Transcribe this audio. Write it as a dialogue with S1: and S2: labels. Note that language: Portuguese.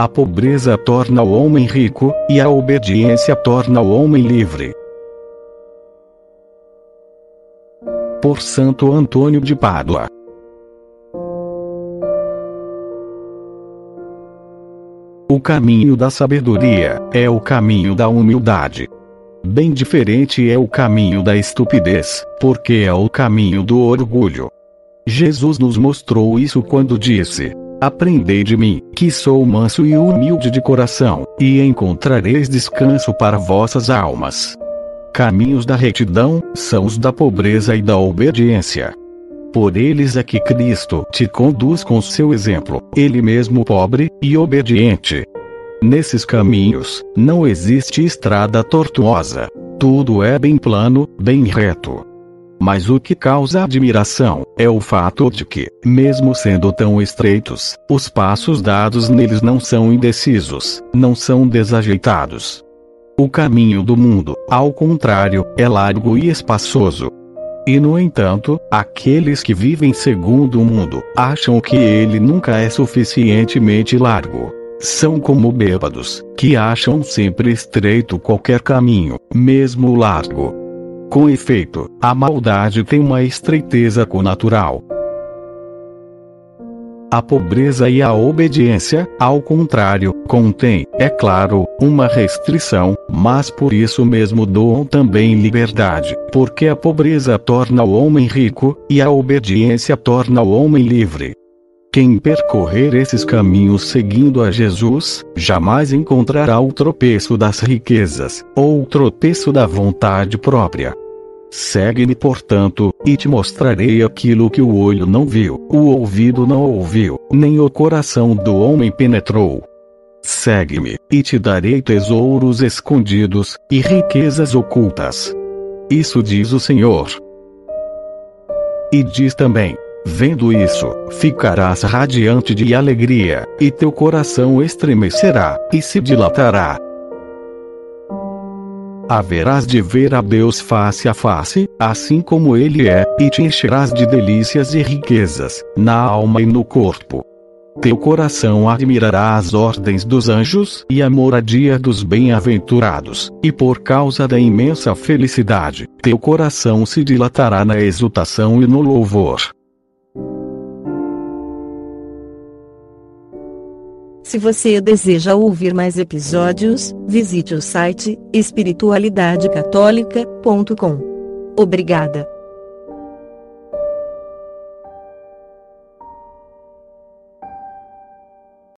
S1: A pobreza torna o homem rico, e a obediência torna o homem livre. Por Santo Antônio de Pádua. O caminho da sabedoria é o caminho da humildade. Bem diferente é o caminho da estupidez, porque é o caminho do orgulho. Jesus nos mostrou isso quando disse: Aprendei de mim, que sou manso e humilde de coração, e encontrareis descanso para vossas almas. Caminhos da retidão são os da pobreza e da obediência. Por eles é que Cristo te conduz com seu exemplo, ele mesmo pobre e obediente. Nesses caminhos, não existe estrada tortuosa. Tudo é bem plano, bem reto. Mas o que causa admiração é o fato de que, mesmo sendo tão estreitos, os passos dados neles não são indecisos, não são desajeitados. O caminho do mundo, ao contrário, é largo e espaçoso. E no entanto, aqueles que vivem segundo o mundo acham que ele nunca é suficientemente largo. São como bêbados, que acham sempre estreito qualquer caminho, mesmo largo. Com efeito, a maldade tem uma estreiteza connatural. A pobreza e a obediência, ao contrário, contém, é claro, uma restrição, mas por isso mesmo doam também liberdade, porque a pobreza torna o homem rico, e a obediência torna o homem livre. Quem percorrer esses caminhos seguindo a Jesus, jamais encontrará o tropeço das riquezas, ou o tropeço da vontade própria. Segue-me, portanto, e te mostrarei aquilo que o olho não viu, o ouvido não ouviu, nem o coração do homem penetrou. Segue-me, e te darei tesouros escondidos, e riquezas ocultas. Isso diz o Senhor. E diz também: Vendo isso, ficarás radiante de alegria, e teu coração estremecerá, e se dilatará. Haverás de ver a Deus face a face, assim como Ele é, e te encherás de delícias e riquezas, na alma e no corpo. Teu coração admirará as ordens dos anjos e a moradia dos bem-aventurados, e por causa da imensa felicidade, teu coração se dilatará na exultação e no louvor.
S2: Se você deseja ouvir mais episódios, visite o site espiritualidadecatólica.com. Obrigada.